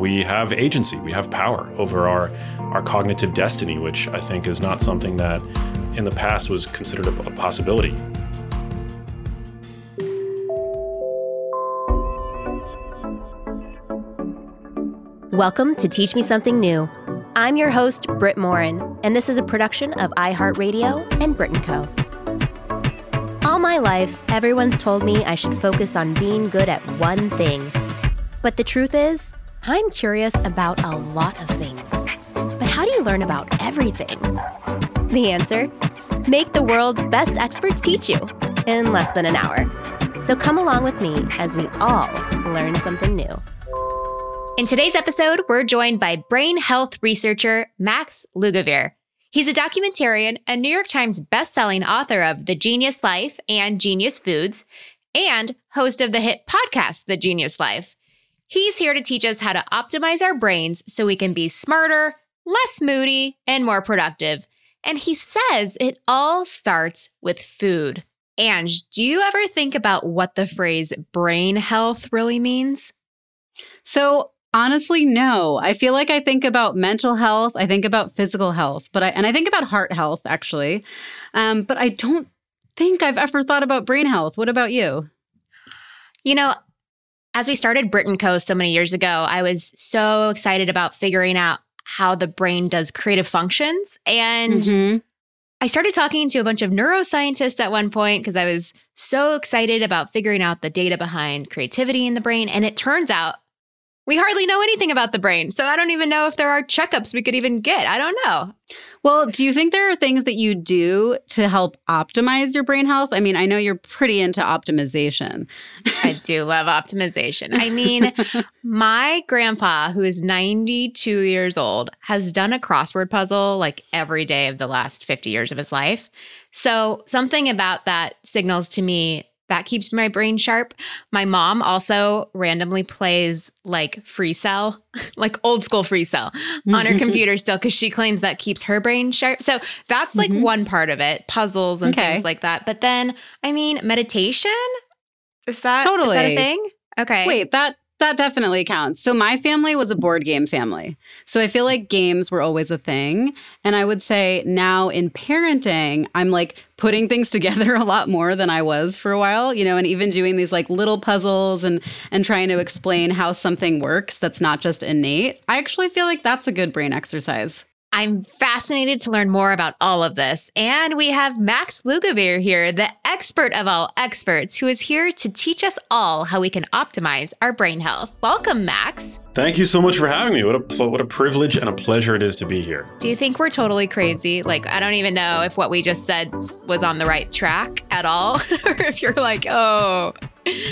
we have agency, we have power over our, our cognitive destiny, which I think is not something that in the past was considered a, a possibility. Welcome to Teach Me Something New. I'm your host, Brit Morin, and this is a production of iHeartRadio and Brit & Co. All my life, everyone's told me I should focus on being good at one thing. But the truth is, I'm curious about a lot of things. But how do you learn about everything? The answer make the world's best experts teach you in less than an hour. So come along with me as we all learn something new. In today's episode, we're joined by brain health researcher Max Lugavere. He's a documentarian and New York Times bestselling author of The Genius Life and Genius Foods, and host of the hit podcast, The Genius Life. He's here to teach us how to optimize our brains so we can be smarter, less moody, and more productive. And he says it all starts with food. Ange, do you ever think about what the phrase brain health really means? So, honestly, no. I feel like I think about mental health, I think about physical health, but I and I think about heart health actually. Um, but I don't think I've ever thought about brain health. What about you? You know, as we started Brit & Co so many years ago, I was so excited about figuring out how the brain does creative functions. And mm-hmm. I started talking to a bunch of neuroscientists at one point because I was so excited about figuring out the data behind creativity in the brain. And it turns out we hardly know anything about the brain. So I don't even know if there are checkups we could even get. I don't know. Well, do you think there are things that you do to help optimize your brain health? I mean, I know you're pretty into optimization. I do love optimization. I mean, my grandpa, who is 92 years old, has done a crossword puzzle like every day of the last 50 years of his life. So, something about that signals to me that keeps my brain sharp. My mom also randomly plays like free cell, like old school free cell on her computer still because she claims that keeps her brain sharp. So that's like mm-hmm. one part of it, puzzles and okay. things like that. But then, I mean, meditation is that totally is that a thing? Okay. Wait, that that definitely counts. So my family was a board game family. So I feel like games were always a thing. And I would say now in parenting, I'm like putting things together a lot more than I was for a while, you know, and even doing these like little puzzles and and trying to explain how something works that's not just innate. I actually feel like that's a good brain exercise. I'm fascinated to learn more about all of this. And we have Max Lugavere here, the expert of all experts, who is here to teach us all how we can optimize our brain health. Welcome, Max. Thank you so much for having me. What a what a privilege and a pleasure it is to be here. Do you think we're totally crazy? Like I don't even know if what we just said was on the right track at all or if you're like, "Oh."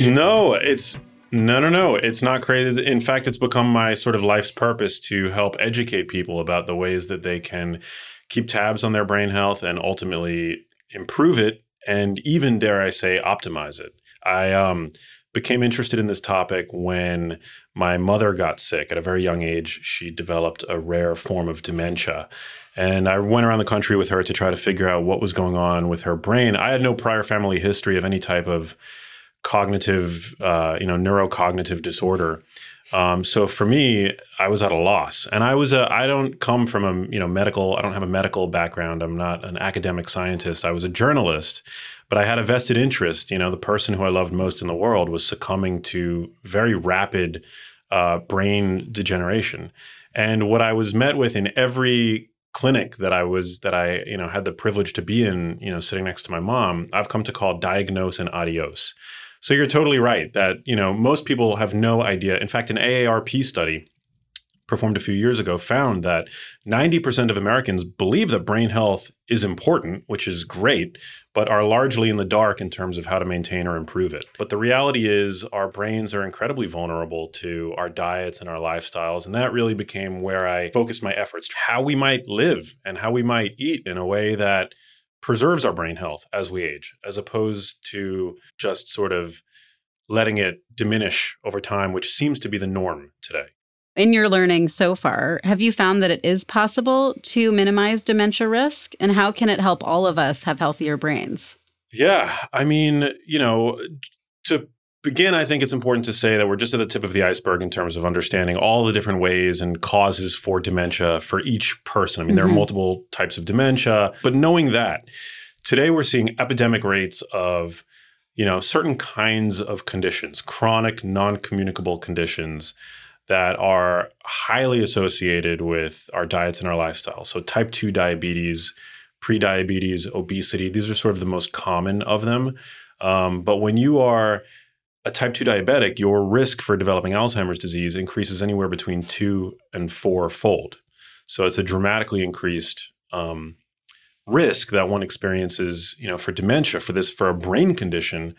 No, it's no, no, no. It's not crazy. In fact, it's become my sort of life's purpose to help educate people about the ways that they can keep tabs on their brain health and ultimately improve it and even, dare I say, optimize it. I um, became interested in this topic when my mother got sick at a very young age. She developed a rare form of dementia. And I went around the country with her to try to figure out what was going on with her brain. I had no prior family history of any type of cognitive, uh, you know, neurocognitive disorder. Um, so for me, I was at a loss, and I was a. I don't come from a you know medical. I don't have a medical background. I'm not an academic scientist. I was a journalist, but I had a vested interest. You know, the person who I loved most in the world was succumbing to very rapid uh, brain degeneration, and what I was met with in every clinic that I was that I you know had the privilege to be in. You know, sitting next to my mom, I've come to call diagnose and adios so you're totally right that, you know, most people have no idea. In fact, an AARP study performed a few years ago found that 90% of Americans believe that brain health is important, which is great, but are largely in the dark in terms of how to maintain or improve it. But the reality is, our brains are incredibly vulnerable to our diets and our lifestyles. And that really became where I focused my efforts how we might live and how we might eat in a way that preserves our brain health as we age, as opposed to just sort of letting it diminish over time, which seems to be the norm today. In your learning so far, have you found that it is possible to minimize dementia risk? And how can it help all of us have healthier brains? Yeah. I mean, you know, to begin, I think it's important to say that we're just at the tip of the iceberg in terms of understanding all the different ways and causes for dementia for each person. I mean, mm-hmm. there are mm-hmm. multiple types of dementia, but knowing that, today we're seeing epidemic rates of you know certain kinds of conditions chronic non-communicable conditions that are highly associated with our diets and our lifestyle so type 2 diabetes prediabetes obesity these are sort of the most common of them um, but when you are a type 2 diabetic, your risk for developing Alzheimer's disease increases anywhere between two and four fold. So it's a dramatically increased um, risk that one experiences, you know, for dementia, for this, for a brain condition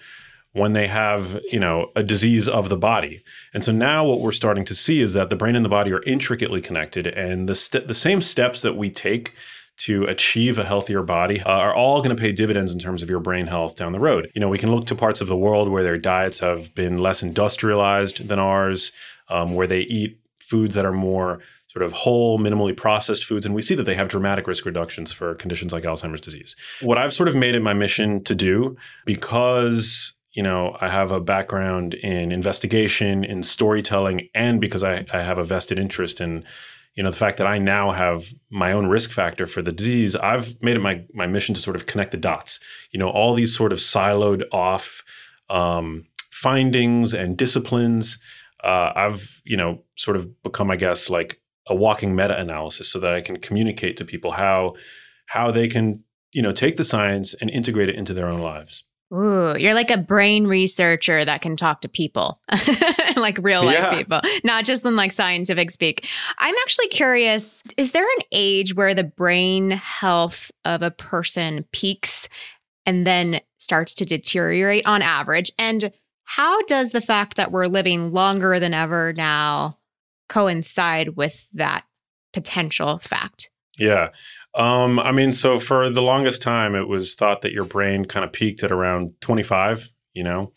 when they have, you know, a disease of the body. And so now what we're starting to see is that the brain and the body are intricately connected and the, st- the same steps that we take to achieve a healthier body uh, are all going to pay dividends in terms of your brain health down the road. You know, we can look to parts of the world where their diets have been less industrialized than ours, um, where they eat foods that are more sort of whole, minimally processed foods. And we see that they have dramatic risk reductions for conditions like Alzheimer's disease. What I've sort of made it my mission to do because you know, I have a background in investigation, in storytelling, and because I, I have a vested interest in you know the fact that I now have my own risk factor for the disease, I've made it my my mission to sort of connect the dots. You know, all these sort of siloed off um, findings and disciplines. Uh, I've you know sort of become, I guess, like a walking meta analysis, so that I can communicate to people how how they can you know take the science and integrate it into their own lives. Ooh, you're like a brain researcher that can talk to people, like real life yeah. people, not just in like scientific speak. I'm actually curious is there an age where the brain health of a person peaks and then starts to deteriorate on average? And how does the fact that we're living longer than ever now coincide with that potential fact? Yeah. Um, I mean, so for the longest time, it was thought that your brain kind of peaked at around 25, you know?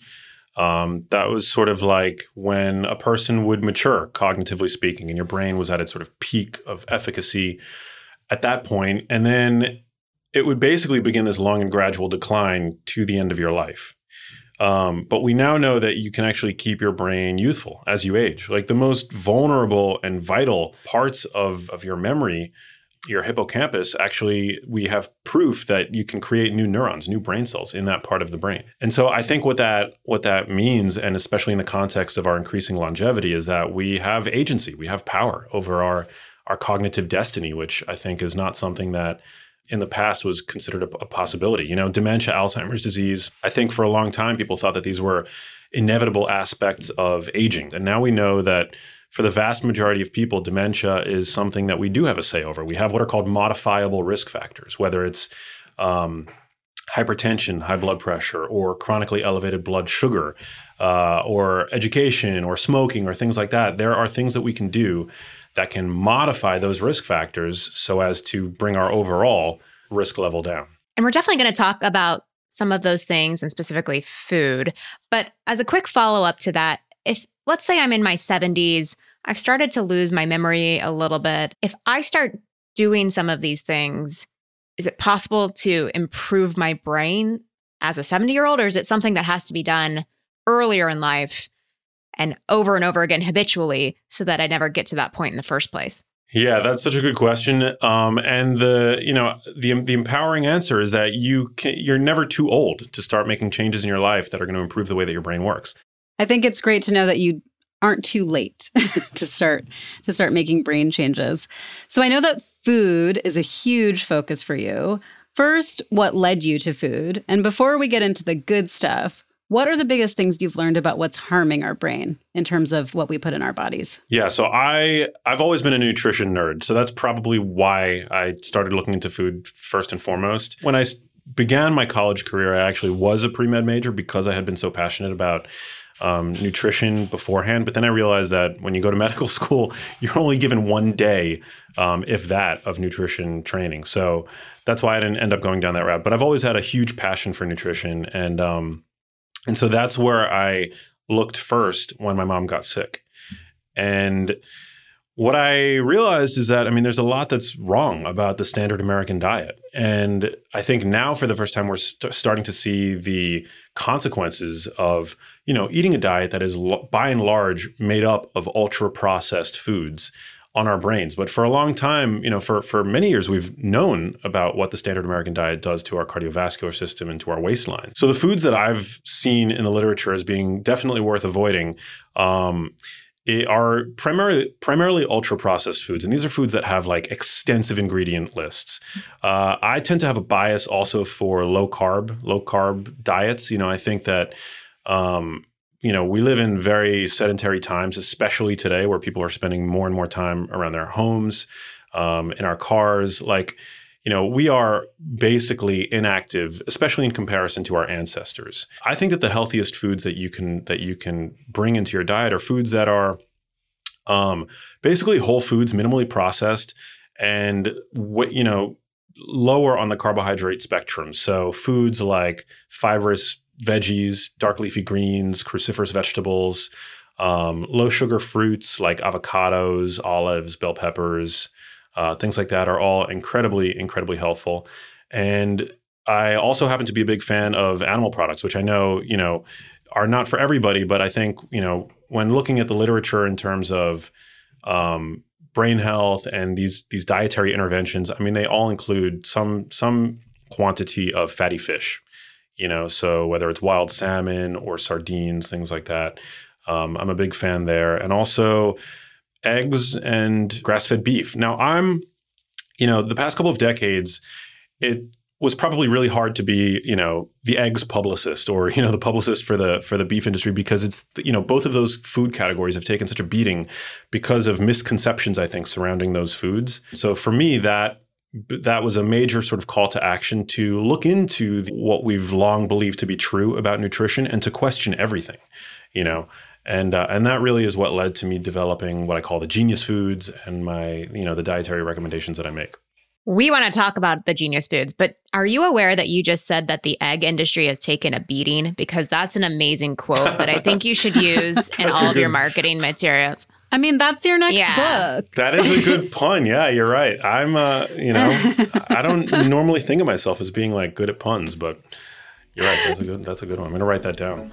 Um, that was sort of like when a person would mature, cognitively speaking, and your brain was at its sort of peak of efficacy at that point. And then it would basically begin this long and gradual decline to the end of your life. Um, but we now know that you can actually keep your brain youthful as you age. Like the most vulnerable and vital parts of, of your memory your hippocampus, actually, we have proof that you can create new neurons, new brain cells in that part of the brain. And so I think what that what that means, and especially in the context of our increasing longevity, is that we have agency, we have power over our our cognitive destiny, which I think is not something that in the past was considered a, a possibility. You know, dementia, Alzheimer's disease. I think for a long time people thought that these were inevitable aspects of aging, and now we know that for the vast majority of people, dementia is something that we do have a say over. We have what are called modifiable risk factors, whether it's um, hypertension, high blood pressure, or chronically elevated blood sugar, uh, or education, or smoking, or things like that. There are things that we can do that can modify those risk factors so as to bring our overall risk level down. And we're definitely going to talk about some of those things and specifically food. But as a quick follow up to that, if let's say I'm in my 70s, I've started to lose my memory a little bit. If I start doing some of these things, is it possible to improve my brain as a 70 year old, or is it something that has to be done earlier in life and over and over again habitually so that I never get to that point in the first place? Yeah, that's such a good question. Um, and the you know the the empowering answer is that you can, you're never too old to start making changes in your life that are going to improve the way that your brain works. I think it's great to know that you aren't too late to start to start making brain changes. So I know that food is a huge focus for you. First, what led you to food? And before we get into the good stuff, what are the biggest things you've learned about what's harming our brain in terms of what we put in our bodies? Yeah, so I I've always been a nutrition nerd. So that's probably why I started looking into food first and foremost. When I began my college career, I actually was a pre-med major because I had been so passionate about um, nutrition beforehand. But then I realized that when you go to medical school, you're only given one day, um, if that, of nutrition training. So that's why I didn't end up going down that route. But I've always had a huge passion for nutrition, and um, and so that's where I looked first when my mom got sick, and what I realized is that I mean, there's a lot that's wrong about the standard American diet, and I think now for the first time we're st- starting to see the consequences of you know eating a diet that is by and large made up of ultra processed foods on our brains. But for a long time, you know, for for many years, we've known about what the standard American diet does to our cardiovascular system and to our waistline. So the foods that I've seen in the literature as being definitely worth avoiding. Um, are primarily primarily ultra processed foods, and these are foods that have like extensive ingredient lists. Uh, I tend to have a bias also for low carb, low carb diets. You know, I think that um, you know we live in very sedentary times, especially today, where people are spending more and more time around their homes, um, in our cars, like you know, we are basically inactive, especially in comparison to our ancestors. I think that the healthiest foods that you can that you can bring into your diet are foods that are um, basically whole foods, minimally processed, and what you know lower on the carbohydrate spectrum. So foods like fibrous veggies, dark leafy greens, cruciferous vegetables, um, low sugar fruits like avocados, olives, bell peppers, uh, things like that are all incredibly, incredibly helpful. And I also happen to be a big fan of animal products, which I know, you know, are not for everybody, but I think, you know, when looking at the literature in terms of um, brain health and these these dietary interventions, I mean, they all include some some quantity of fatty fish. You know, so whether it's wild salmon or sardines, things like that, um, I'm a big fan there. And also, eggs and grass fed beef. Now, I'm, you know, the past couple of decades, it was probably really hard to be, you know, the eggs publicist or you know the publicist for the for the beef industry because it's you know both of those food categories have taken such a beating because of misconceptions I think surrounding those foods. So for me that that was a major sort of call to action to look into what we've long believed to be true about nutrition and to question everything, you know and uh, and that really is what led to me developing what I call the genius foods and my you know the dietary recommendations that I make. We want to talk about the genius foods, but are you aware that you just said that the egg industry has taken a beating? Because that's an amazing quote that I think you should use in all of your marketing materials. I mean, that's your next yeah. book. That is a good pun. Yeah, you're right. I'm, uh, you know, I don't normally think of myself as being like good at puns, but you're right. That's a good. That's a good one. I'm going to write that down.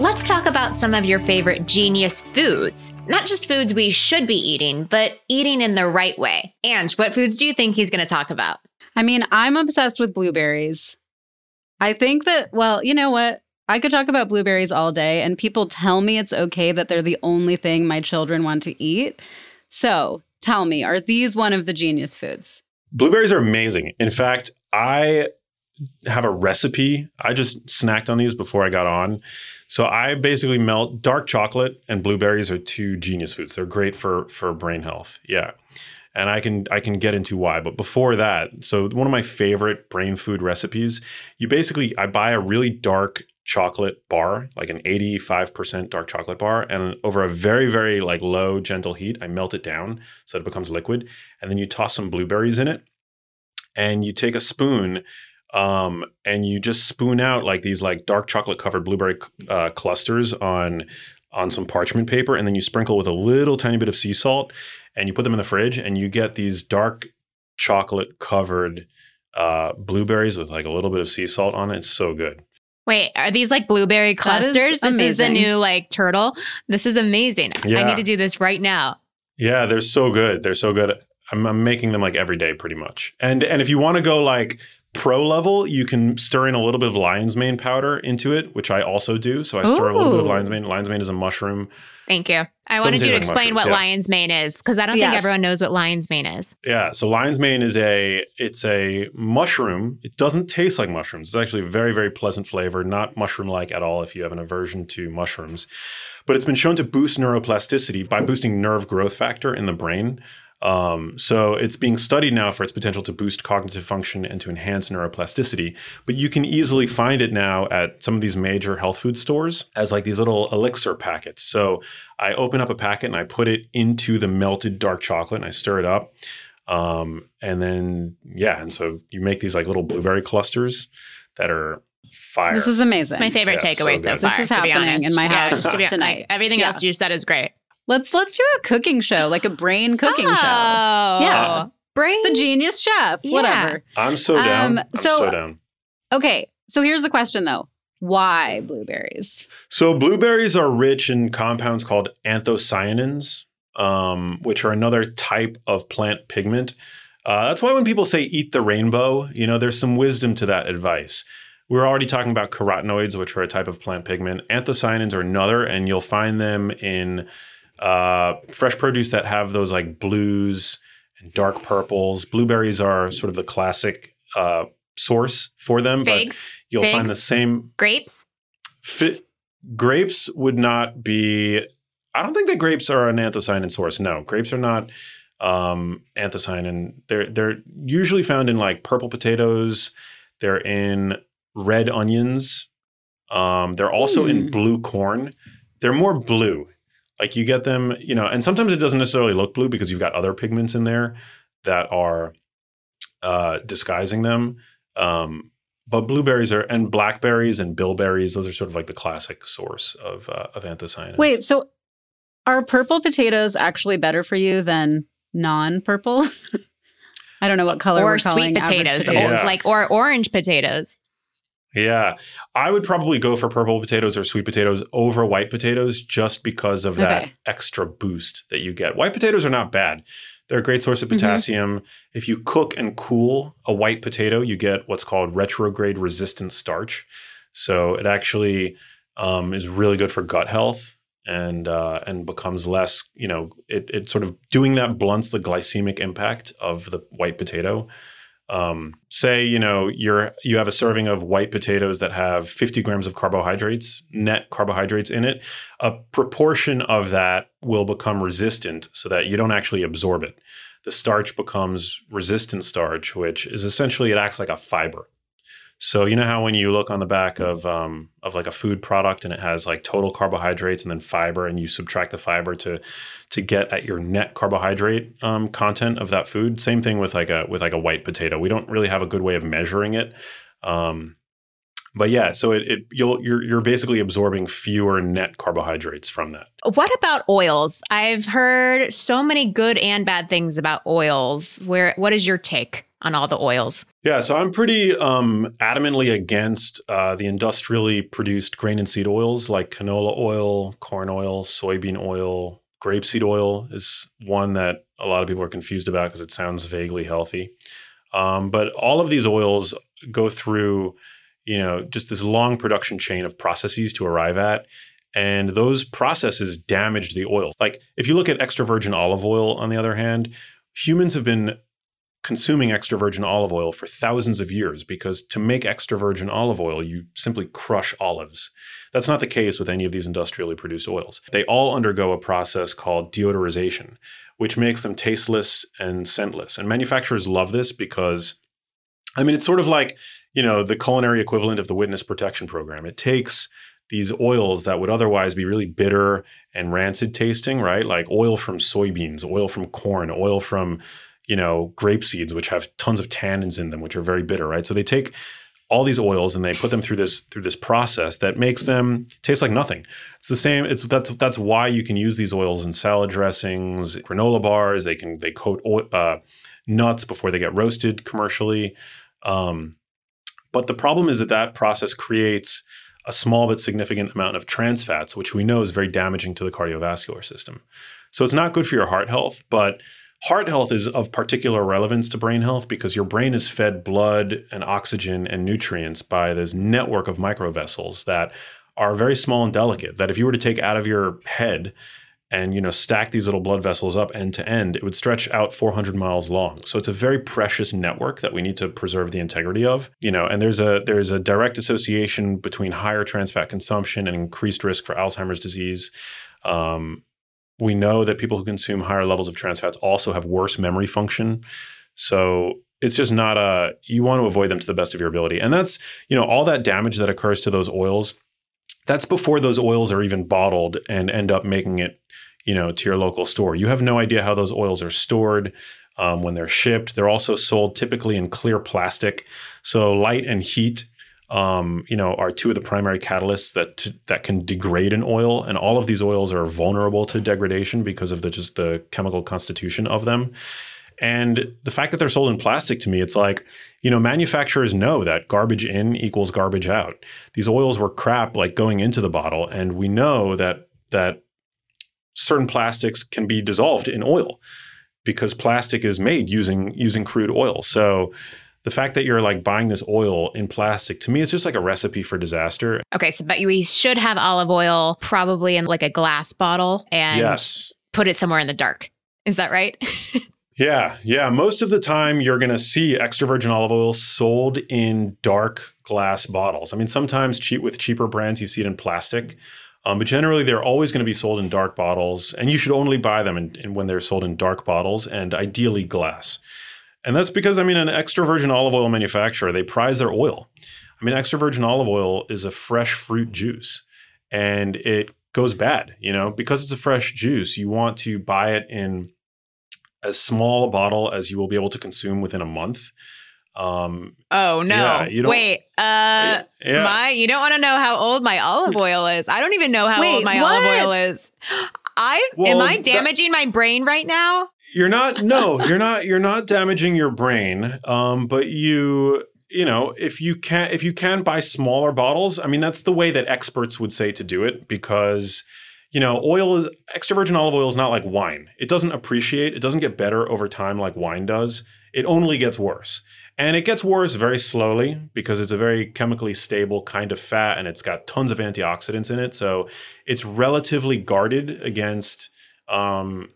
Let's talk about some of your favorite genius foods. Not just foods we should be eating, but eating in the right way. And what foods do you think he's going to talk about? I mean, I'm obsessed with blueberries. I think that, well, you know what? I could talk about blueberries all day, and people tell me it's okay that they're the only thing my children want to eat. So tell me, are these one of the genius foods? Blueberries are amazing. In fact, I have a recipe. I just snacked on these before I got on. So I basically melt dark chocolate and blueberries are two genius foods. They're great for for brain health. Yeah. and I can I can get into why. But before that, so one of my favorite brain food recipes, you basically I buy a really dark chocolate bar, like an 85% dark chocolate bar, and over a very, very like low, gentle heat, I melt it down so that it becomes liquid. And then you toss some blueberries in it. And you take a spoon um, and you just spoon out like these like dark chocolate covered blueberry uh, clusters on on some parchment paper, and then you sprinkle with a little tiny bit of sea salt, and you put them in the fridge, and you get these dark chocolate covered uh, blueberries with like a little bit of sea salt on it. It's so good. Wait, are these like blueberry That is clusters? This is the new like turtle. This is amazing. I need to do this right now. Yeah, they're so good. They're so good. I'm, I'm making them like every day, pretty much. And and if you want to go like pro level, you can stir in a little bit of lion's mane powder into it, which I also do. So I stir a little bit of lion's mane. Lion's mane is a mushroom. Thank you. I Doesn't wanted you to like explain what yeah. lion's mane is because I don't think everyone knows what lion's mane is. Yeah, so lion's mane is a it's a mushroom. It doesn't taste like mushrooms. It's actually a very very pleasant flavor, not mushroom like at all if you have an aversion to mushrooms. But it's been shown to boost neuroplasticity by boosting nerve growth factor in the brain. Um, so it's being studied now for its potential to boost cognitive function and to enhance neuroplasticity. But you can easily find it now at some of these major health food stores as like these little elixir packets. So I open up a packet and I put it into the melted dark chocolate and I stir it up. Um, and then yeah, and so you make these like little blueberry clusters that are fire. This is amazing. It's my favorite Yeah, takeaway so so, far. This is to be happening honest. in my house just to be- tonight. like, everything Yeah. else you said is great. Let's let's do a cooking show, like a brain cooking show. oh, Yeah. brain. The genius chef, Yeah. whatever. I'm so down. Um, I'm so- so down. Okay, so here's the question though: Why blueberries? So blueberries are rich in compounds called anthocyanins, um, which are another type of plant pigment. Uh, that's why when people say eat the rainbow, you know, there's some wisdom to that advice. We were already talking about carotenoids, which are a type of plant pigment. Anthocyanins are another, and you'll find them in uh, fresh produce that have those like blues and dark purples. Blueberries are sort of the classic uh, source for them, Figs, but you'll find the same grapes. Fi grapes would not be. I don't think that grapes are an anthocyanin source. No, grapes are not um, anthocyanin. They're they're usually found in like purple potatoes. They're in red onions. Um, they're also in Hmm. blue corn. They're more blue. Like you get them, you know, and sometimes it doesn't necessarily look blue because you've got other pigments in there that are uh, disguising them. Um, but blueberries are and blackberries and bilberries; those are sort of like the classic source of uh, of anthocyanins. Wait, so are purple potatoes actually better for you than non-purple? I don't know what color or we're sweet average potatoes, potatoes. or, Yeah. like or orange potatoes. Yeah, I would probably go for purple potatoes or sweet potatoes over white potatoes just because of that Okay. extra boost that you get. White potatoes are not bad; they're a great source of Mhm. potassium. If you cook and cool a white potato, you get what's called retrograde resistant starch. So it actually um, is really good for gut health and uh, and becomes less. You know, it it sort of doing that blunts the glycemic impact of the white potato. Um, say you know you're you have a serving of white potatoes that have 50 grams of carbohydrates, net carbohydrates in it. A proportion of that will become resistant, so that you don't actually absorb it. The starch becomes resistant starch, which is essentially it acts like a fiber. So you know how when you look on the back of um, of like a food product and it has like total carbohydrates and then fiber, and you subtract the fiber to to get at your net carbohydrate um, content of that food. Same thing with like a with like a white potato. We don't really have a good way of measuring it. Um, but yeah, so it, it you'll you're you're basically absorbing fewer net carbohydrates from that. What about oils? I've heard so many good and bad things about oils. Where what is your take on all the oils? Yeah, so I'm pretty um, adamantly against uh, the industrially produced grain and seed oils like canola oil, corn oil, soybean oil, grapeseed oil is one that a lot of people are confused about because it sounds vaguely healthy. Um, but all of these oils go through, you know, just this long production chain of processes to arrive at. And those processes damage the oil. Like if you look at extra virgin olive oil, on the other hand, humans have been consuming extra virgin olive oil for thousands of years because to make extra virgin olive oil, you simply crush olives. That's not the case with any of these industrially produced oils. They all undergo a process called deodorization, which makes them tasteless and scentless. And manufacturers love this because, I mean, it's sort of like, you know, the culinary equivalent of the witness protection program. It takes these oils that would otherwise be really bitter and rancid tasting, right? Like oil from soybeans, oil from corn, oil from, you know, grape seeds, which have tons of tannins in them, which are very bitter, right? So they take all these oils and they put them through this through this process that makes them taste like nothing. It's the same. It's that's that's why you can use these oils in salad dressings, granola bars. They can they coat oil, uh, nuts before they get roasted commercially. Um, but the problem is that that process creates a small but significant amount of trans fats, which we know is very damaging to the cardiovascular system. So it's not good for your heart health, but Heart health is of particular relevance to brain health because your brain is fed blood and oxygen and nutrients by this network of microvessels that are very small and delicate. That if you were to take out of your head and you know stack these little blood vessels up end to end, it would stretch out 400 miles long. So it's a very precious network that we need to preserve the integrity of. You know, and there's a there's a direct association between higher trans fat consumption and increased risk for Alzheimer's disease. Um, we know that people who consume higher levels of trans fats also have worse memory function. So it's just not a you want to avoid them to the best of your ability. And that's, you know, all that damage that occurs to those oils, that's before those oils are even bottled and end up making it, you know, to your local store. You have no idea how those oils are stored. Um, when they're shipped, they're also sold typically in clear plastic. So light and heat um, you know, are two of the primary catalysts that that can degrade an oil, and all of these oils are vulnerable to degradation because of the just the chemical constitution of them. And the fact that they're sold in plastic to me, it's like, you know, manufacturers know that garbage in equals garbage out. These oils were crap like going into the bottle, and we know that that certain plastics can be dissolved in oil because plastic is made using using crude oil. So the fact that you're like buying this oil in plastic to me it's just like a recipe for disaster. Okay, so but we should have olive oil probably in like a glass bottle and yes. put it somewhere in the dark. Is that right? yeah yeah. Most of the time you're going to see extra virgin olive oil sold in dark glass bottles. I mean sometimes cheap with cheaper brands you see it in plastic. Um, but generally they're always going to be sold in dark bottles and you should only buy them in, in when they're sold in dark bottles and ideally glass and that's because, I mean, an extra virgin olive oil manufacturer, they prize their oil. I mean, extra virgin olive oil is a fresh fruit juice and it goes bad, you know, because it's a fresh juice. You want to buy it in as small a bottle as you will be able to consume within a month. Um, oh no! Yeah, you don't, Wait, uh, yeah. my you don't want to know how old my olive oil is. I don't even know how Wait, old my what? olive oil is. I am Well, I that- damaging my brain right now? You're not. No, you're not. You're not damaging your brain. Um, but you, you know, if you can, if you can buy smaller bottles, I mean, that's the way that experts would say to do it because, you know, oil is extra virgin olive oil is not like wine. It doesn't appreciate. It doesn't get better over time like wine does. It only gets worse. And it gets worse very slowly because it's a very chemically stable kind of fat and it's got tons of antioxidants in it. So it's relatively guarded against um,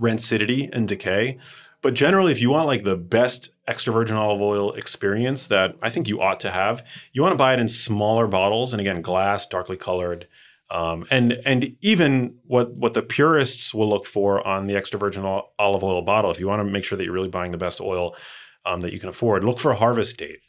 rancidity and decay. But generally, if you want like the best extra virgin olive oil experience that I think you ought to have, you want to buy it in smaller bottles and again, glass, darkly colored. Um, and and even what what the purists will look for on the extra virgin olive oil bottle, if you want to make sure that you're really buying the best oil um, that you can afford, look for a harvest date.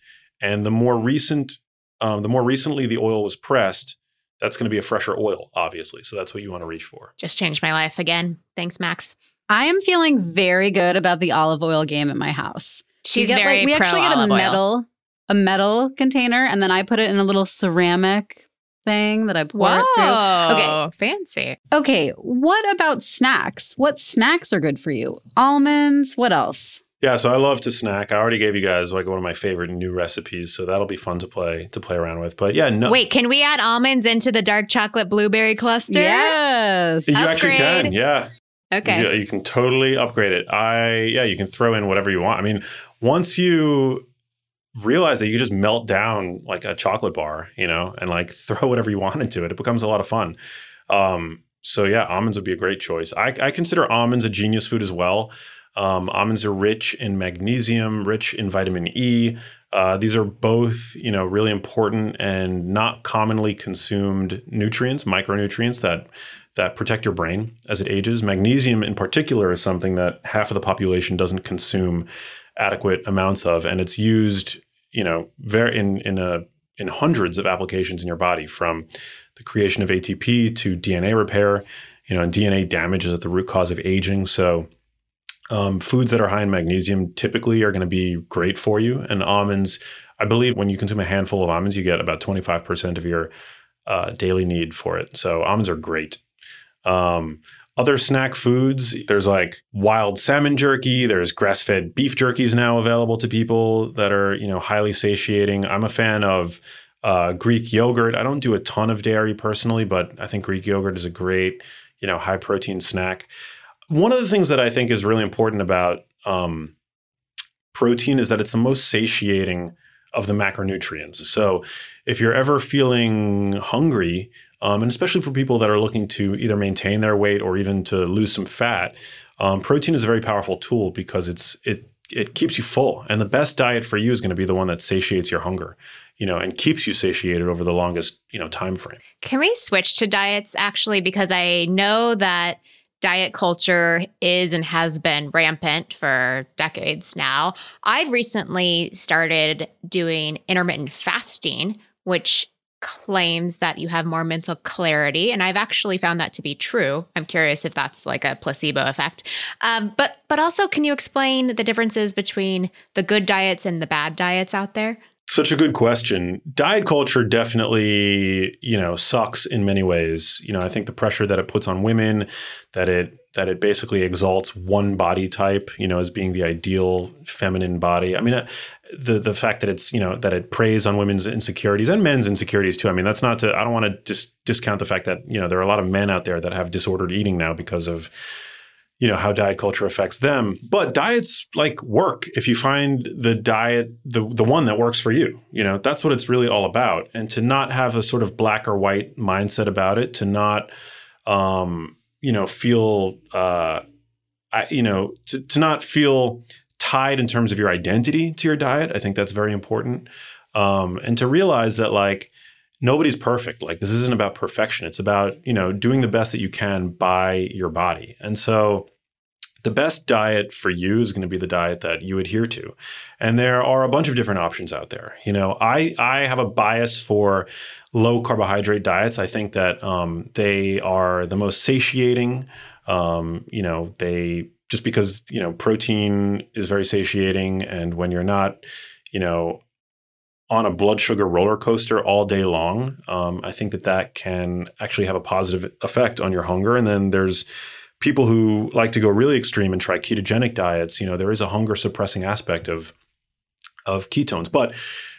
And the more recent, um, the more recently the oil was pressed, that's going to be a fresher oil, obviously. So that's what you want to reach for. Just changed my life again. Thanks, Max. I am feeling very good about the olive oil game at my house. She's we get, very like, we pro actually get a olive oil. metal a metal container and then I put it in a little ceramic thing that I pour Whoa, it through. Okay. fancy. Okay, what about snacks? What snacks are good for you? Almonds, what else? Yeah, so I love to snack. I already gave you guys like one of my favorite new recipes, so that'll be fun to play to play around with. But yeah, no, Wait, can we add almonds into the dark chocolate blueberry cluster? Yes. you actually can. Yeah, Okay. You, you can totally upgrade it. I yeah, you can throw in whatever you want. I mean, once you realize that you just melt down like a chocolate bar, you know, and like throw whatever you want into it, it becomes a lot of fun. Um, so yeah, almonds would be a great choice. I, I consider almonds a genius food as well. Um, almonds are rich in magnesium, rich in vitamin E. Uh, these are both, you know, really important and not commonly consumed nutrients, micronutrients that that protect your brain as it ages. Magnesium, in particular, is something that half of the population doesn't consume adequate amounts of, and it's used, you know, very in in a in hundreds of applications in your body, from the creation of ATP to DNA repair. You know, and DNA damage is at the root cause of aging. So, um, foods that are high in magnesium typically are going to be great for you. And almonds, I believe, when you consume a handful of almonds, you get about twenty five percent of your uh, daily need for it. So, almonds are great. Um, other snack foods, there's like wild salmon jerky, there's grass-fed beef jerkies now available to people that are, you know, highly satiating. I'm a fan of uh, Greek yogurt. I don't do a ton of dairy personally, but I think Greek yogurt is a great, you know, high protein snack. One of the things that I think is really important about um, protein is that it's the most satiating of the macronutrients. So if you're ever feeling hungry, um, and especially for people that are looking to either maintain their weight or even to lose some fat, um, protein is a very powerful tool because it's it it keeps you full, and the best diet for you is going to be the one that satiates your hunger, you know, and keeps you satiated over the longest you know time frame. Can we switch to diets actually? Because I know that diet culture is and has been rampant for decades now. I've recently started doing intermittent fasting, which claims that you have more mental clarity and i've actually found that to be true. I'm curious if that's like a placebo effect. Um, but but also can you explain the differences between the good diets and the bad diets out there such a good question. Diet culture definitely, you know, sucks in many ways. You know, I think the pressure that it puts on women, that it that it basically exalts one body type, you know, as being the ideal feminine body. I mean, uh, the the fact that it's you know that it preys on women's insecurities and men's insecurities too. I mean, that's not to. I don't want to just discount the fact that you know there are a lot of men out there that have disordered eating now because of you know how diet culture affects them. But diets like work. If you find the diet the the one that works for you you know that's what it's really all about. And to not have a sort of black or white mindset about it to not um you know feel uh I, you know to, to not feel tied in terms of your identity to your diet i think that's very important. Um and to realize that like nobody's perfect. Like this isn't about perfection. It's about, you know, doing the best that you can by your body. And so the best diet for you is going to be the diet that you adhere to. And there are a bunch of different options out there. You know, I I have a bias for low carbohydrate diets. I think that um, they are the most satiating. Um, you know, they just because you know protein is very satiating, and when you're not, you know, on a blood sugar roller coaster all day long, um, I think that that can actually have a positive effect on your hunger. And then there's people who like to go really extreme and try ketogenic diets. You know, there is a hunger suppressing aspect of of ketones, but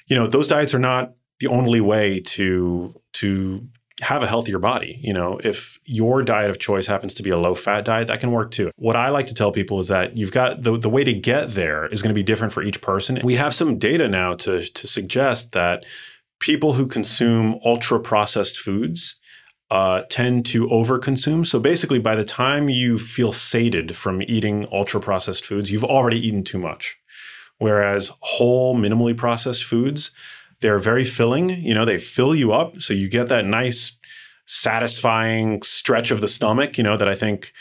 you know, those diets are not the only way to to have a healthier body. You know, if your diet of choice happens to be a low fat diet, that can work too. What I like to tell people is that you've got the, the way to get there is going to be different for each person. We have some data now to, to suggest that people who consume ultra processed foods uh, tend to overconsume. So basically, by the time you feel sated from eating ultra processed foods, you've already eaten too much. Whereas whole, minimally processed foods, they're very filling. You know, they fill you up. So you get that nice, satisfying stretch of the stomach, you know, that I think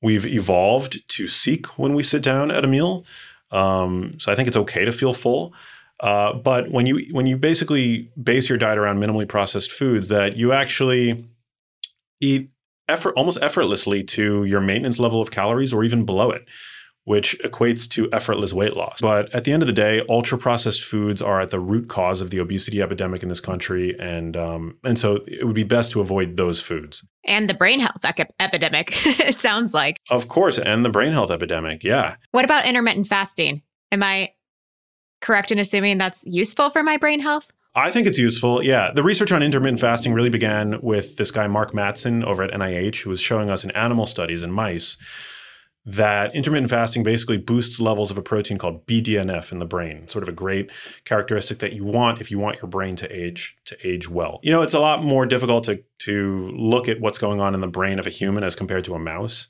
we've evolved to seek when we sit down at a meal. Um, so I think it's okay to feel full. Uh, but when you when you basically base your diet around minimally processed foods, that you actually eat effort almost effortlessly to your maintenance level of calories or even below it which equates to effortless weight loss. But at the end of the day, ultra processed foods are at the root cause of the obesity epidemic in this country, and um, and so it would be best to avoid those foods. And the brain health epidemic, it sounds like. Of course, and the brain health epidemic, yeah. What about intermittent fasting? Am I correct in assuming that's useful for my brain health? I think it's useful. Yeah. The research on intermittent fasting really began with this guy, Mark Mattson, over at NIH, who was showing us in animal studies in mice that intermittent fasting basically boosts levels of a protein called BDNF in the brain. Sort of a great characteristic that you want if you want your brain to age to age well. You know, it's a lot more difficult to to look at what's going on in the brain of a human as compared to a mouse.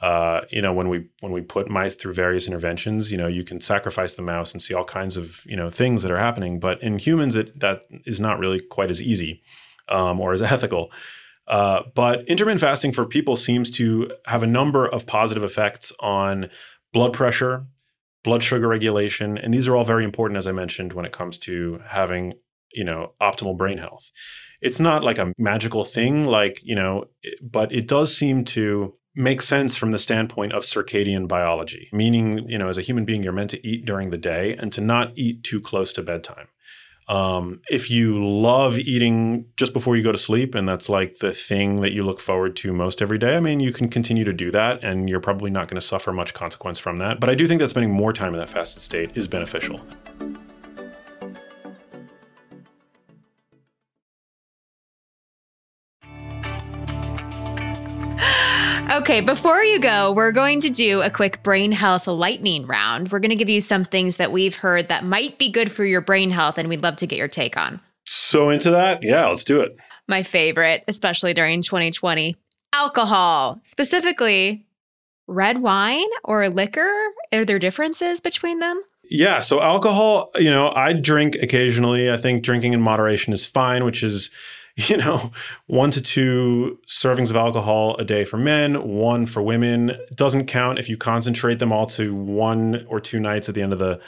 uh, you know, when we when we put mice through various interventions, you know, you can sacrifice the mouse and see all kinds of you know things that are happening. But in humans, it that is not really quite as easy um, or as ethical. Uh, but intermittent fasting for people seems to have a number of positive effects on blood pressure, blood sugar regulation, and these are all very important, as I mentioned, when it comes to having you know optimal brain health. It's not like a magical thing, like you know, but it does seem to make sense from the standpoint of circadian biology, meaning, you know, as a human being, you're meant to eat during the day and to not eat too close to bedtime. Um, if you love eating just before you go to sleep, and that's like the thing that you look forward to most every day, I mean, you can continue to do that, and you're probably not going to suffer much consequence from that. But I do think that spending more time in that fasted state is beneficial. Okay, before you go, we're going to do a quick brain health lightning round. We're going to give you some things that we've heard that might be good for your brain health, and we'd love to get your take on. So into that? Yeah, let's do it. My favorite, especially during 2020 alcohol, specifically red wine or liquor. Are there differences between them? Yeah, so alcohol, you know, I drink occasionally. I think drinking in moderation is fine, which is you know, one to two servings of alcohol a day for men, one for women. Doesn't count if you concentrate them all to one or two nights at the end of the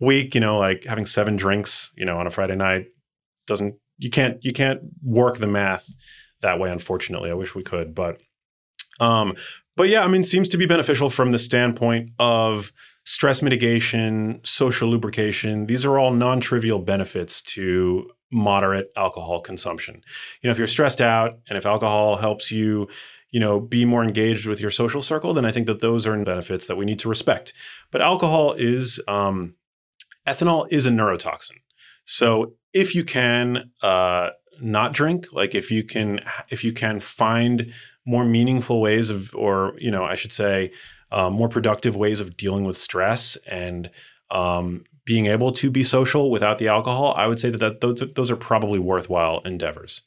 week. You know, like having seven drinks, you know, on a Friday night doesn't. You can't. You can't work the math that way. Unfortunately, I wish we could, but. Um, but yeah, I mean, seems to be beneficial from the standpoint of stress mitigation, social lubrication. These are all non-trivial benefits to moderate alcohol consumption. You know, if you're stressed out and if alcohol helps you, you know, be more engaged with your social circle, then I think that those are benefits that we need to respect. But alcohol is um, ethanol is a neurotoxin. So if you can uh, not drink, like if you can if you can find more meaningful ways of, or you know, I should say, um, more productive ways of dealing with stress and um, being able to be social without the alcohol, I would say that, that those, those are probably worthwhile endeavors.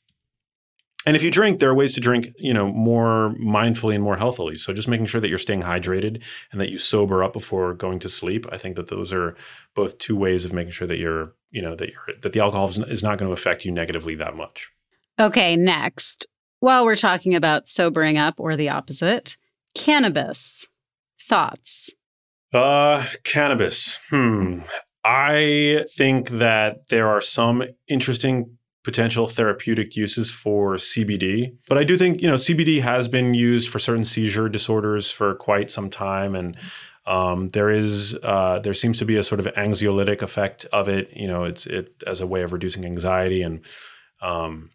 And if you drink, there are ways to drink, you know, more mindfully and more healthily. So just making sure that you're staying hydrated and that you sober up before going to sleep. I think that those are both two ways of making sure that you're, you know, that you're that the alcohol is not going to affect you negatively that much. Okay, next. While we're talking about sobering up or the opposite, cannabis. Thoughts? Uh, cannabis. Hmm. I think that there are some interesting potential therapeutic uses for CBD. But I do think, you know, CBD has been used for certain seizure disorders for quite some time. And um, there is, uh, there seems to be a sort of anxiolytic effect of it. You know, it's it as a way of reducing anxiety. And um,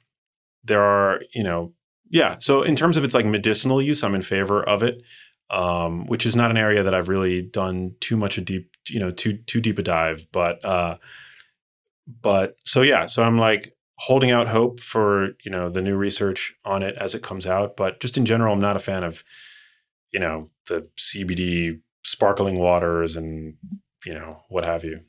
there are, you know, yeah. So in terms of its like medicinal use, I'm in favor of it um, which is not an area that I've really done too much a deep, you know, too too deep a dive. But uh, but so yeah, so I'm like holding out hope for you know the new research on it as it comes out. But just in general, I'm not a fan of you know the CBD sparkling waters and you know what have you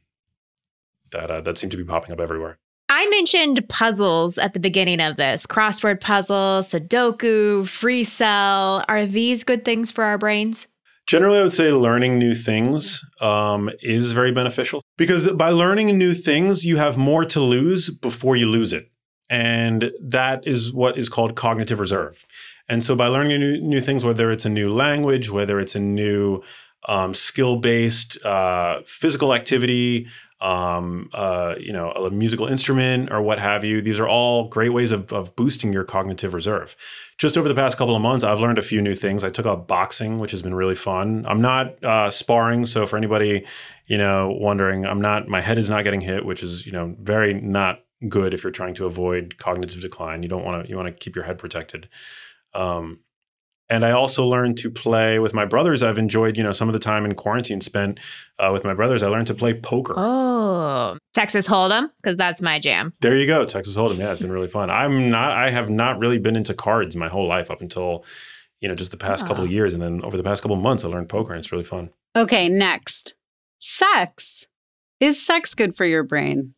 that uh, that seem to be popping up everywhere. I mentioned puzzles at the beginning of this crossword puzzles, Sudoku, free cell. Are these good things for our brains? Generally, I would say learning new things um, is very beneficial because by learning new things, you have more to lose before you lose it. And that is what is called cognitive reserve. And so, by learning new, new things, whether it's a new language, whether it's a new um, skill based uh, physical activity, um, uh, you know, a musical instrument or what have you. These are all great ways of, of boosting your cognitive reserve. Just over the past couple of months, I've learned a few new things. I took up boxing, which has been really fun. I'm not uh, sparring, so for anybody, you know, wondering, I'm not. My head is not getting hit, which is you know very not good if you're trying to avoid cognitive decline. You don't want to. You want to keep your head protected. Um, and I also learned to play with my brothers. I've enjoyed, you know, some of the time in quarantine spent uh, with my brothers. I learned to play poker. Oh, Texas Hold'em, because that's my jam. There you go, Texas Hold'em. Yeah, it's been really fun. I'm not. I have not really been into cards my whole life up until, you know, just the past oh. couple of years, and then over the past couple of months, I learned poker, and it's really fun. Okay, next, sex. Is sex good for your brain?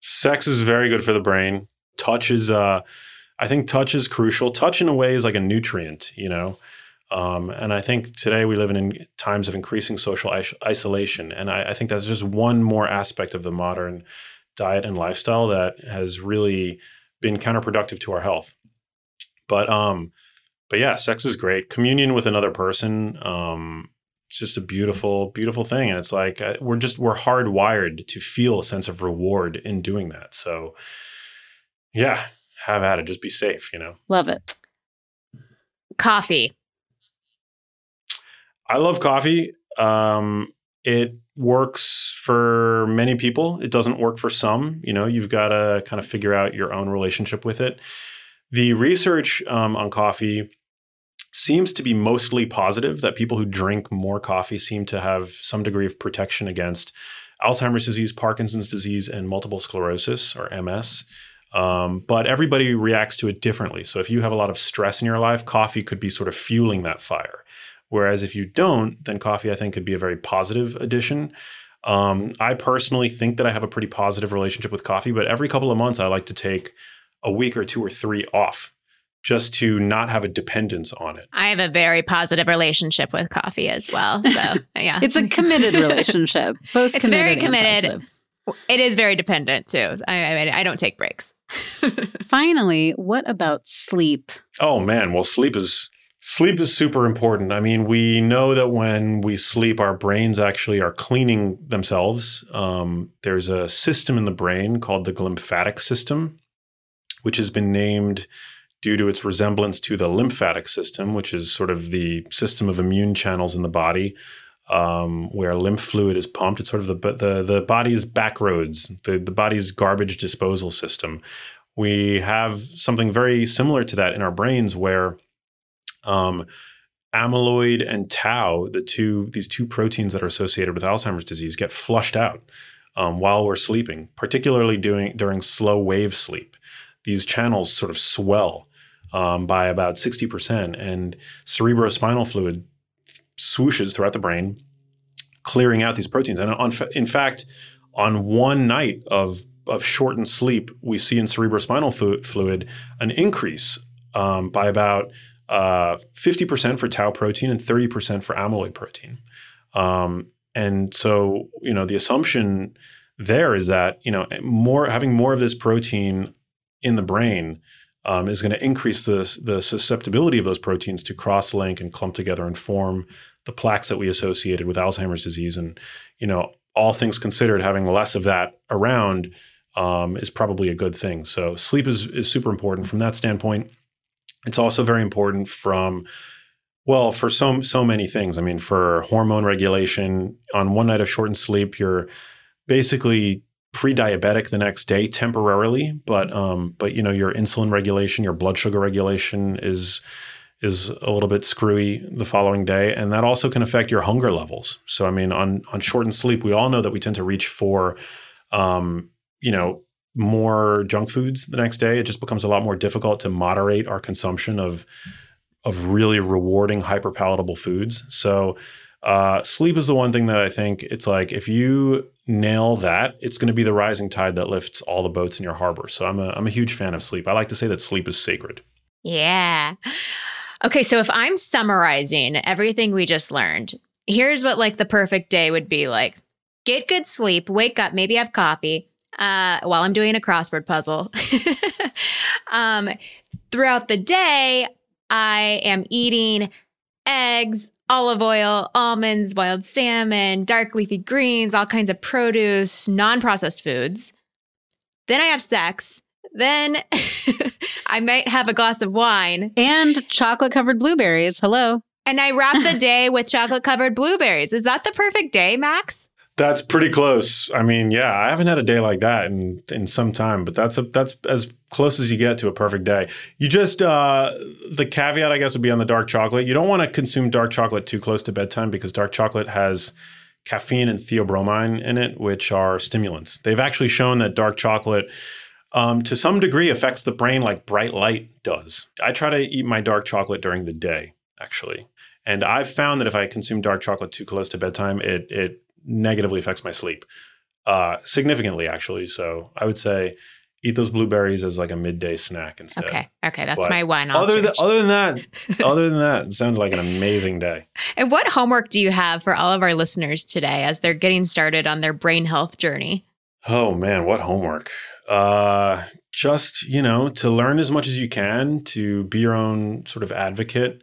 Sex is very good for the brain. Touch is. Uh, I think touch is crucial. Touch in a way is like a nutrient, you know. Um, and I think today we live in, times of increasing social is- isolation. And I, I think that's just one more aspect of the modern diet and lifestyle that has really been counterproductive to our health. But um, but yeah, sex is great. Communion with another person, um, it's just a beautiful, beautiful thing. And it's like uh, we're just we're hardwired to feel a sense of reward in doing that. So yeah, have at it. Just be safe, you know. Love it. Coffee. I love coffee. Um, it works for many people. It doesn't work for some. You know, you've got to kind of figure out your own relationship with it. The research um, on coffee seems to be mostly positive that people who drink more coffee seem to have some degree of protection against Alzheimer's disease, Parkinson's disease, and multiple sclerosis or MS. Um, but everybody reacts to it differently. So if you have a lot of stress in your life, coffee could be sort of fueling that fire. Whereas if you don't, then coffee, I think, could be a very positive addition. Um, I personally think that I have a pretty positive relationship with coffee, but every couple of months, I like to take a week or two or three off just to not have a dependence on it. I have a very positive relationship with coffee as well. So, yeah. It's a committed relationship. Both It's committed very and committed. Positive. it is very dependent too. I, I, I don't take breaks. Finally, what about sleep? Oh man, well sleep is sleep is super important. I mean, we know that when we sleep, our brains actually are cleaning themselves. Um, there's a system in the brain called the glymphatic system, which has been named due to its resemblance to the lymphatic system, which is sort of the system of immune channels in the body. Um, where lymph fluid is pumped, it's sort of the the the body's back roads, the the body's garbage disposal system. We have something very similar to that in our brains, where um, amyloid and tau, the two these two proteins that are associated with Alzheimer's disease, get flushed out um, while we're sleeping, particularly doing during slow wave sleep. These channels sort of swell um, by about sixty percent, and cerebrospinal fluid swooshes throughout the brain, clearing out these proteins. And on, in fact, on one night of of shortened sleep, we see in cerebrospinal flu- fluid an increase um, by about uh, 50% for tau protein and 30% for amyloid protein. Um, and so, you know, the assumption there is that, you know, more having more of this protein in the brain um, is going to increase the, the susceptibility of those proteins to cross link and clump together and form the plaques that we associated with Alzheimer's disease. And, you know, all things considered, having less of that around um, is probably a good thing. So sleep is, is super important from that standpoint. It's also very important from well for so so many things. I mean, for hormone regulation, on one night of shortened sleep, you're basically pre-diabetic the next day temporarily, but um, but you know your insulin regulation, your blood sugar regulation is is a little bit screwy the following day, and that also can affect your hunger levels. So I mean, on on shortened sleep, we all know that we tend to reach for, um, you know, more junk foods the next day. It just becomes a lot more difficult to moderate our consumption of of really rewarding hyperpalatable foods. So uh, sleep is the one thing that I think it's like if you nail that, it's going to be the rising tide that lifts all the boats in your harbor. So I'm a I'm a huge fan of sleep. I like to say that sleep is sacred. Yeah. Okay, so if I'm summarizing everything we just learned, here's what like the perfect day would be like. Get good sleep, wake up, maybe have coffee uh, while I'm doing a crossword puzzle. um, throughout the day, I am eating eggs, olive oil, almonds, wild salmon, dark leafy greens, all kinds of produce, non processed foods. Then I have sex. Then I might have a glass of wine. And chocolate covered blueberries. Hello. And I wrap the day with chocolate covered blueberries. Is that the perfect day, Max? That's pretty close. I mean, yeah, I haven't had a day like that in in some time, but that's a, that's as close as you get to a perfect day. You just uh, the caveat, I guess, would be on the dark chocolate. You don't want to consume dark chocolate too close to bedtime because dark chocolate has caffeine and theobromine in it, which are stimulants. They've actually shown that dark chocolate. Um, to some degree, affects the brain like bright light does. I try to eat my dark chocolate during the day, actually, and I've found that if I consume dark chocolate too close to bedtime, it it negatively affects my sleep uh, significantly, actually. So I would say eat those blueberries as like a midday snack instead. Okay. Okay. That's But my one. Other than, other than that, other than that, it sounded like an amazing day. and what homework do you have for all of our listeners today as they're getting started on their brain health journey? Oh man, what homework? Uh, just you know, to learn as much as you can, to be your own sort of advocate,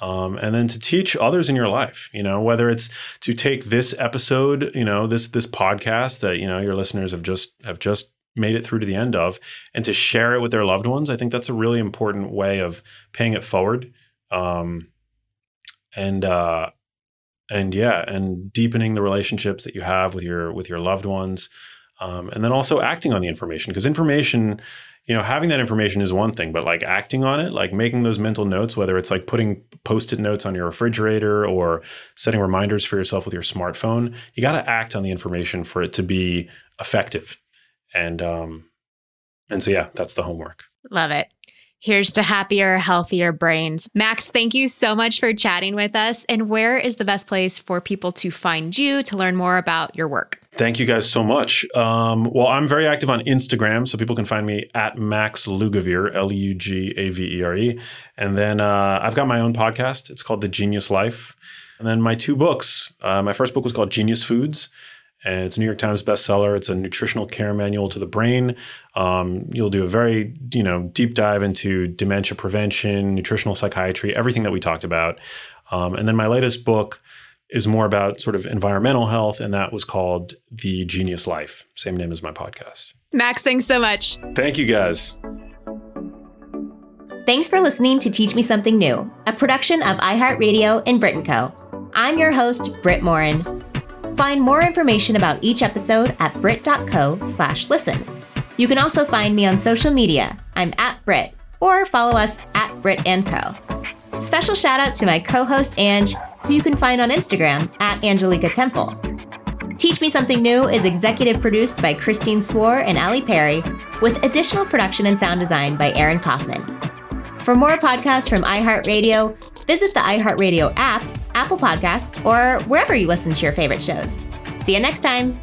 um, and then to teach others in your life. You know, whether it's to take this episode, you know, this this podcast that you know your listeners have just have just made it through to the end of, and to share it with their loved ones. I think that's a really important way of paying it forward. Um, and uh, and yeah, and deepening the relationships that you have with your with your loved ones um, and then also acting on the information because information you know having that information is one thing but like acting on it like making those mental notes whether it's like putting post-it notes on your refrigerator or setting reminders for yourself with your smartphone you got to act on the information for it to be effective and um and so yeah that's the homework Love it. Here's to happier, healthier brains. Max, thank you so much for chatting with us. And where is the best place for people to find you to learn more about your work? Thank you guys so much. Um, well, I'm very active on Instagram, so people can find me at Max Lugavere, L U G A V E R E. And then uh, I've got my own podcast. It's called The Genius Life. And then my two books. Uh, my first book was called Genius Foods, and it's a New York Times bestseller. It's a nutritional care manual to the brain. Um, you'll do a very you know deep dive into dementia prevention, nutritional psychiatry, everything that we talked about. Um, and then my latest book is more about sort of environmental health, and that was called The Genius Life, same name as my podcast. Max, thanks so much. Thank you guys. Thanks for listening to Teach Me Something New, a production of iHeartRadio and Brit & Co. I'm your host, Brit Morin. Find more information about each episode at brit.co slash listen. You can also find me on social media. I'm at Brit, or follow us at Brit and Co. Special shout out to my co-host Ange, who you can find on Instagram at Angelica Temple. Teach Me Something New is executive produced by Christine Swore and Ali Perry, with additional production and sound design by Aaron Kaufman. For more podcasts from iHeartRadio, visit the iHeartRadio app, Apple Podcasts, or wherever you listen to your favorite shows. See you next time.